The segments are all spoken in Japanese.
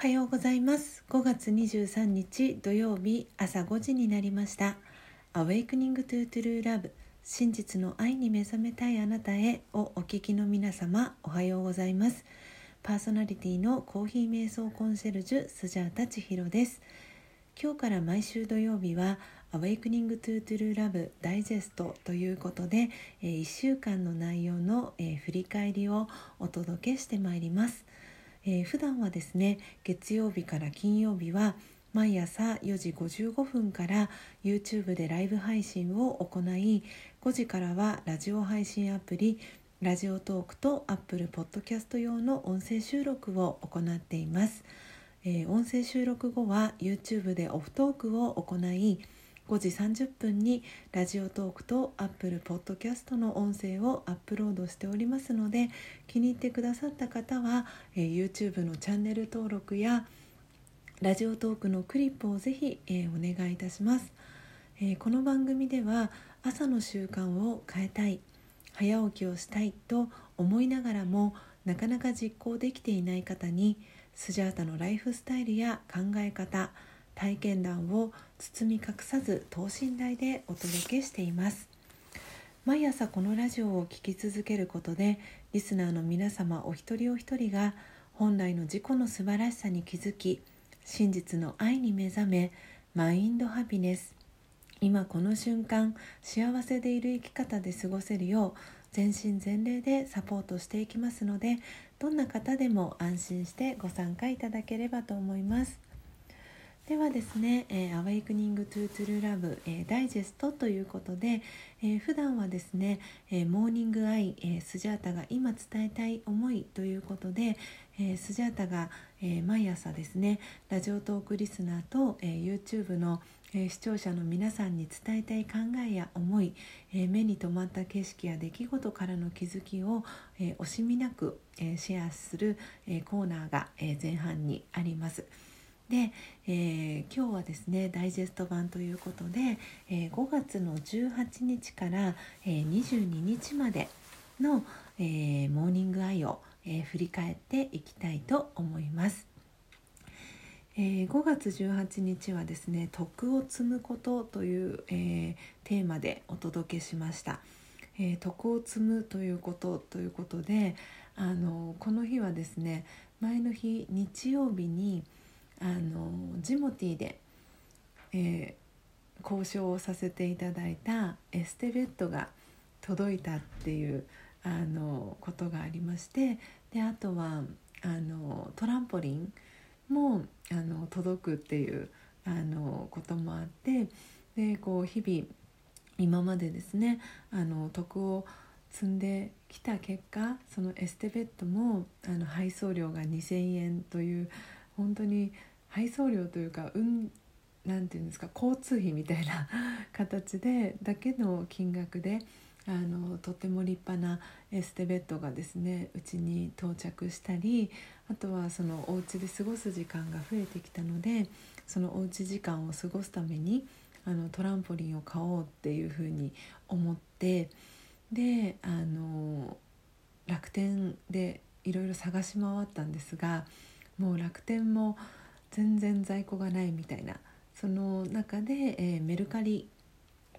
はようございます。5月23日土曜日朝5時になりました「Awakening to True Love 真実の愛に目覚めたいあなたへ」をお聞きの皆様おはようございます。パーソナリティのコーヒー瞑想コンシェルジュスジャータ千尋です。今日から毎週土曜日は「Awakening to True Love ダイジェスト」ということで、え1週間の内容の、え振り返りをお届けしてまいります。えー、普段はですね月曜日から金曜日は毎朝4時55分から YouTube でライブ配信を行い5時からはラジオ配信アプリラジオトークと Apple Podcast 用の音声収録を行っています、えー、音声収録後は YouTube でオフトークを行い5時30分にラジオトークと Apple Podcast の音声をアップロードしておりますので気に入ってくださった方は、えー、YouTube のチャンネル登録やラジオトークのクリップをぜひ、えー、お願いいたします、えー、この番組では朝の習慣を変えたい早起きをしたいと思いながらもなかなか実行できていない方にスジャータのライフスタイルや考え方体験談を包み隠さず等身大でお届けしています。毎朝このラジオを聴き続けることでリスナーの皆様お一人お一人が本来の自己の素晴らしさに気づき真実の愛に目覚めマインドハピネス。今この瞬間幸せでいる生き方で過ごせるよう全身全霊でサポートしていきますのでどんな方でも安心してご参加いただければと思います。ではですね「えー、Awakening to True Love、えー、ダイジェスト」ということで、えー、普段はですね、えー、モーニングアイ、えー、スジャータが今伝えたい思いということで、えー、スジャータが、えー、毎朝ですねラジオトークリスナーと、えー、YouTube の、視聴者の皆さんに伝えたい考えや思い、え、目に留まった景色や出来事からの気づきを、え、惜しみなく、え、シェアする、え、コーナーが、え、前半にあります。で、えー、今日はですねダイジェスト版ということで、えー、5月の18日から、えー、22日までの、えー、モーニングアイを、えー、振り返っていきたいと思います。えー、5月18日はですね「徳を積むこと」という、えー、テーマでお届けしました。えー、徳を積むということということであのこの日はですね前の日日曜日に「あのジモティーで、えー、交渉をさせていただいたエステベッドが届いたっていうあのことがありましてであとはあのトランポリンもあの届くっていうあのこともあってでこう日々今までですねあの徳を積んできた結果そのエステベッドもあの配送料が2,000円という本当に配送料というかうんなんていうんですか交通費みたいな 形でだけの金額であのとても立派なエステベッドがですねうちに到着したりあとはそのお家で過ごす時間が増えてきたのでそのおうち時間を過ごすためにあのトランポリンを買おうっていうふうに思ってであの楽天でいろいろ探し回ったんですがもう楽天も全然在庫がないみたいなその中で、えー、メルカリ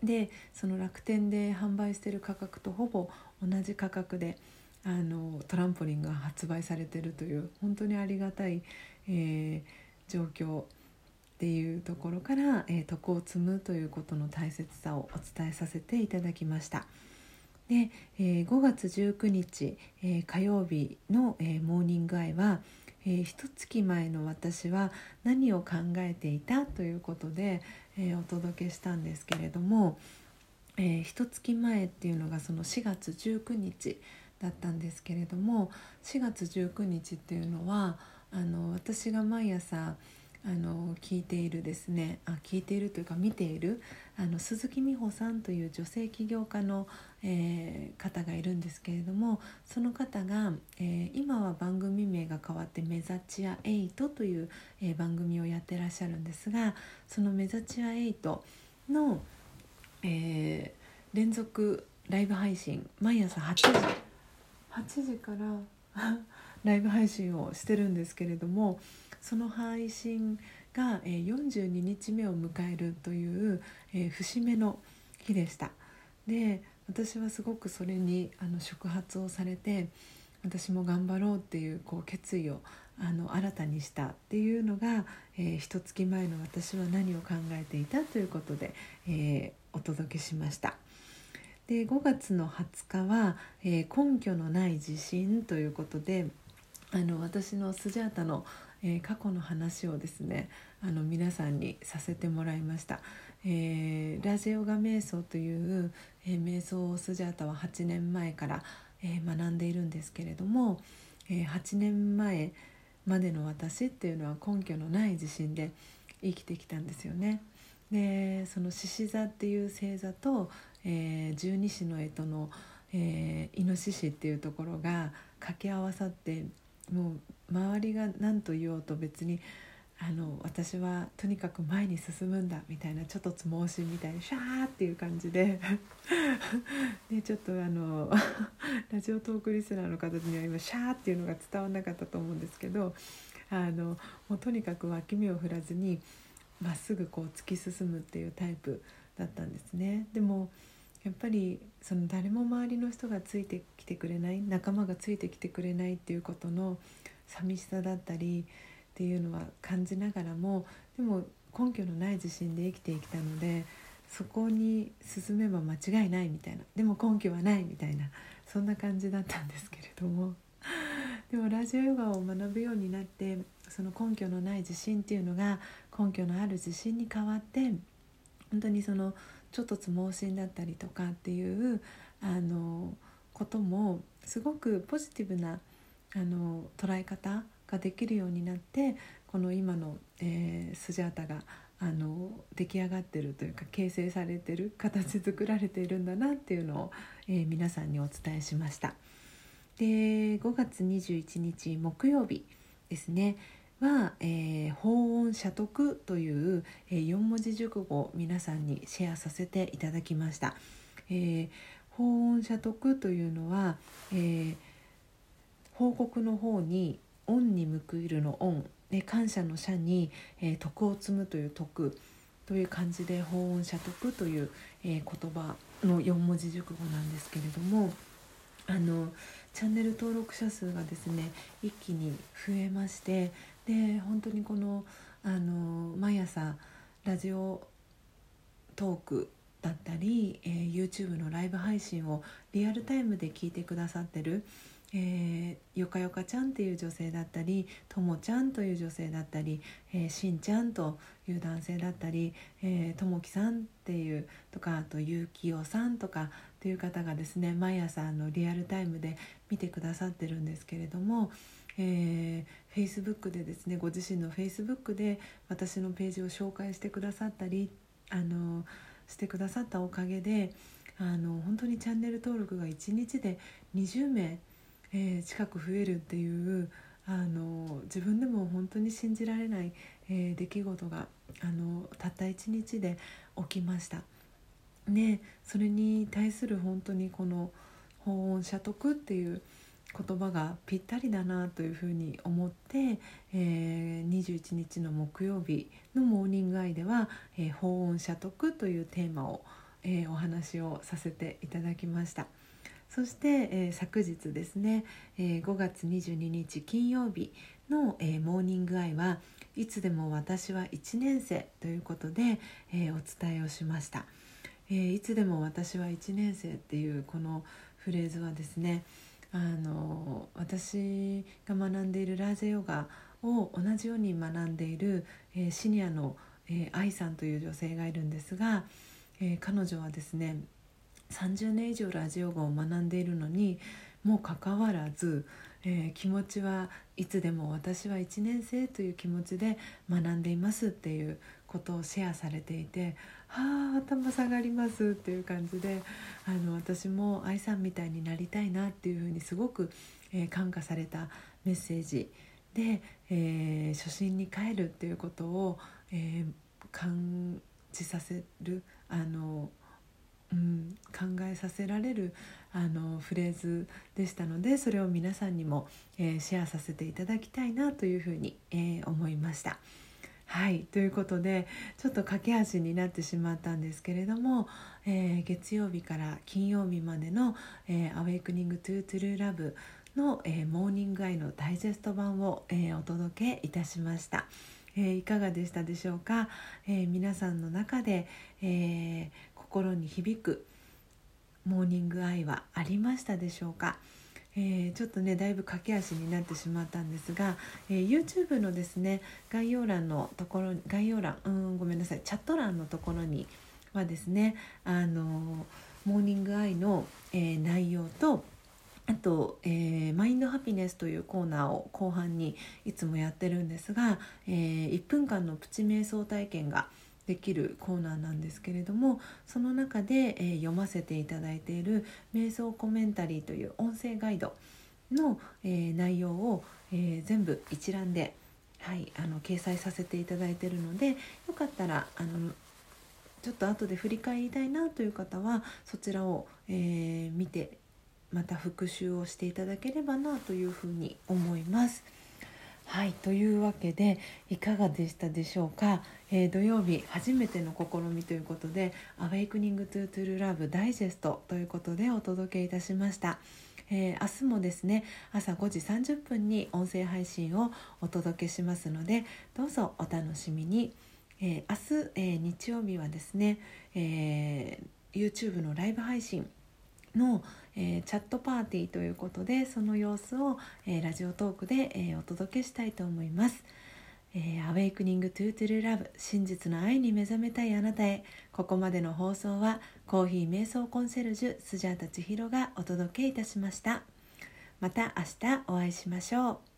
でその楽天で販売してる価格とほぼ同じ価格であのトランポリンが発売されてるという本当にありがたい、えー、状況っていうところから、えー、徳を積むということの大切さをお伝えさせていただきました。で、えー、5月19日、えー、火曜日の、えー、モーニングアイは「えー、一月前の私は何を考えていたということで、えー、お届けしたんですけれども、えー、一月前っていうのがその4月19日だったんですけれども4月19日っていうのはあの私が毎朝あの聞いているですね。あ聞いているというか見ているあの鈴木美穂さんという女性起業家の、えー、方がいるんですけれどもその方が、えー、今は番組名が変わって「メザチア8」という、えー、番組をやってらっしゃるんですがその「メザチア8の」え連続ライブ配信毎朝8時8時からライブ配信をしてるんですけれどもその配信が、えー、42日目を迎えるという、えー、節目の日でしたで私はすごくそれにあの触発をされて私も頑張ろうっていうこう決意をあの新たにしたっていうのが、えー、一月前の私は何を考えていたということで、えー、お届けしました。で5月の20日は、えー、根拠のない自信ということであの私のスジャータの、えー、過去の話をですねあの皆さんにさせてもらいました。えー、ラジオガ瞑想という、えー、瞑想をスジャータは8年前から、え、学んでいるんですけれども、え、8年前までの私っていうのは根拠のない自信で生きてきたんですよね。でその獅子座っていう星座と、え、十二支の干支の、えー、イノシシっていうところが掛け合わさってもう周りが何と言おうと別にあの私はとにかく前に進むんだみたいなちょっとつ盲信みたいにシャーっていう感じででちょっとあの ラジオトークリスナーの方には今シャーっていうのが伝わらなかったと思うんですけどあのもうとにかく脇目を振らずにまっすぐこう突き進むっていうタイプだったんですね。でもやっぱりその誰も周りの人がついてきてくれない仲間がついてきてくれないっていうことの寂しさだったりっていうのは感じながらもでも根拠のない自信で生きてきたのでそこに進めば間違いないみたいなでも根拠はないみたいなそんな感じだったんですけれども。でもラジオヨガを学ぶようになってその根拠のない自信っていうのが根拠のある自信に変わって本当にそのちょっとつ盲信だったりとかっていうあのこともすごくポジティブなあの捉え方ができるようになってこの今の、えー、スジャータがあの出来上がってるというか形成されてる形作られているんだなっていうのを、えー、皆さんにお伝えしました。で5月21日木曜日ですねは、えー、法音社徳という、えー、4文字熟語を皆さんにシェアさせていただきました。えー、法音社徳というのは、えー、報告の方に恩に報いるの恩で感謝の謝に、えー、徳を積むという徳という感じで法音社徳という、えー、言葉の4文字熟語なんですけれどもあのチャンネル登録者数がですね一気に増えましてで本当にこのあの毎朝ラジオトークだったり、えー、YouTube のライブ配信をリアルタイムで聞いてくださってるえー、よかよかちゃんっていう女性だったりともちゃんという女性だったり、えー、しんちゃんという男性だったり、え、ともきさんっていうとかあとゆうきおさんとかっていう方がですね毎朝のリアルタイムで見てくださってるんですけれども、えー、Facebook でですねご自身の Facebook で私のページを紹介してくださったりあのしてくださったおかげであの本当にチャンネル登録が1日で20名えー、近く増えるっていうあの自分でも本当に信じられない、えー、出来事があのたった一日で起きました。でそれに対する本当にこの「報恩謝徳」っていう言葉がぴったりだなというふうに思って、えー、21日の木曜日のモーニングアイでは「えー、報恩謝徳」というテーマを、えー、お話をさせていただきました。そして、えー、昨日ですね、えー、5月22日金曜日の、えー、モーニングアイはいつでも私は1年生ということで、えお伝えをしました、えいつでも私は1年生っていうこのフレーズはですねあの私が学んでいるラージェヨガを同じように学んでいる、えシニアの、え愛さんという女性がいるんですが、え彼女はですね30年以上ラジオ語を学んでいるのにもかかわらず、えー、気持ちはいつでも私は1年生という気持ちで学んでいますっていうことをシェアされていて「あ頭下がります」っていう感じであの私も愛さんみたいになりたいなっていうふうにすごく、えー、感化されたメッセージで、えー、初心に帰るっていうことを、え感じさせるあのうん、考えさせられるあのフレーズでしたのでそれを皆さんにも、え、シェアさせていただきたいなというふうに、え、思いました。はいということでちょっと駆け足になってしまったんですけれども、えー、月曜日から金曜日までの「えー、 Awakening to True Love」の、えー、モーニングアイのダイジェスト版を、えお届けいたしました。えいかがでしたでしょうか、え皆さんの中で、え心に響くモーニングアイはありましたでしょうか、えー、ちょっとねだいぶ駆け足になってしまったんですが、えー、YouTube のですね概要欄のところ概要欄うんごめんなさいチャット欄のところにはですねあのモーニングアイの、えー、内容とあと、えー、マインドハピネスというコーナーを後半にいつもやってるんですが、えー、1分間のプチ瞑想体験ができるコーナーなんですけれどもその中で、えー、読ませていただいている「瞑想コメンタリー」という音声ガイドの、えー、内容を、えー、全部一覧で、はい、あの掲載させていただいているのでよかったらあのちょっと後で振り返りたいなという方はそちらを、え見てまた復習をしていただければなというふうに思います。はいというわけでいかがでしたでしょうか、えー、土曜日初めての試みということで「アウェイクニング・トゥ・トゥル・ラブ・ダイジェスト」ということでお届けいたしました。えー、明日もですね朝5時30分に音声配信をお届けしますのでどうぞお楽しみに、えー、明日、えー、日曜日はですね、え YouTube のライブ配信の、えー、チャットパーティーということでその様子を、えー、ラジオトークで、えー、お届けしたいと思います。えー、アウェイクニングトゥートゥルラブ真実の愛に目覚めたいあなたへ。ここまでの放送はコーヒー瞑想コンシェルジュスジャータ千尋がお届けいたしました。また明日お会いしましょう。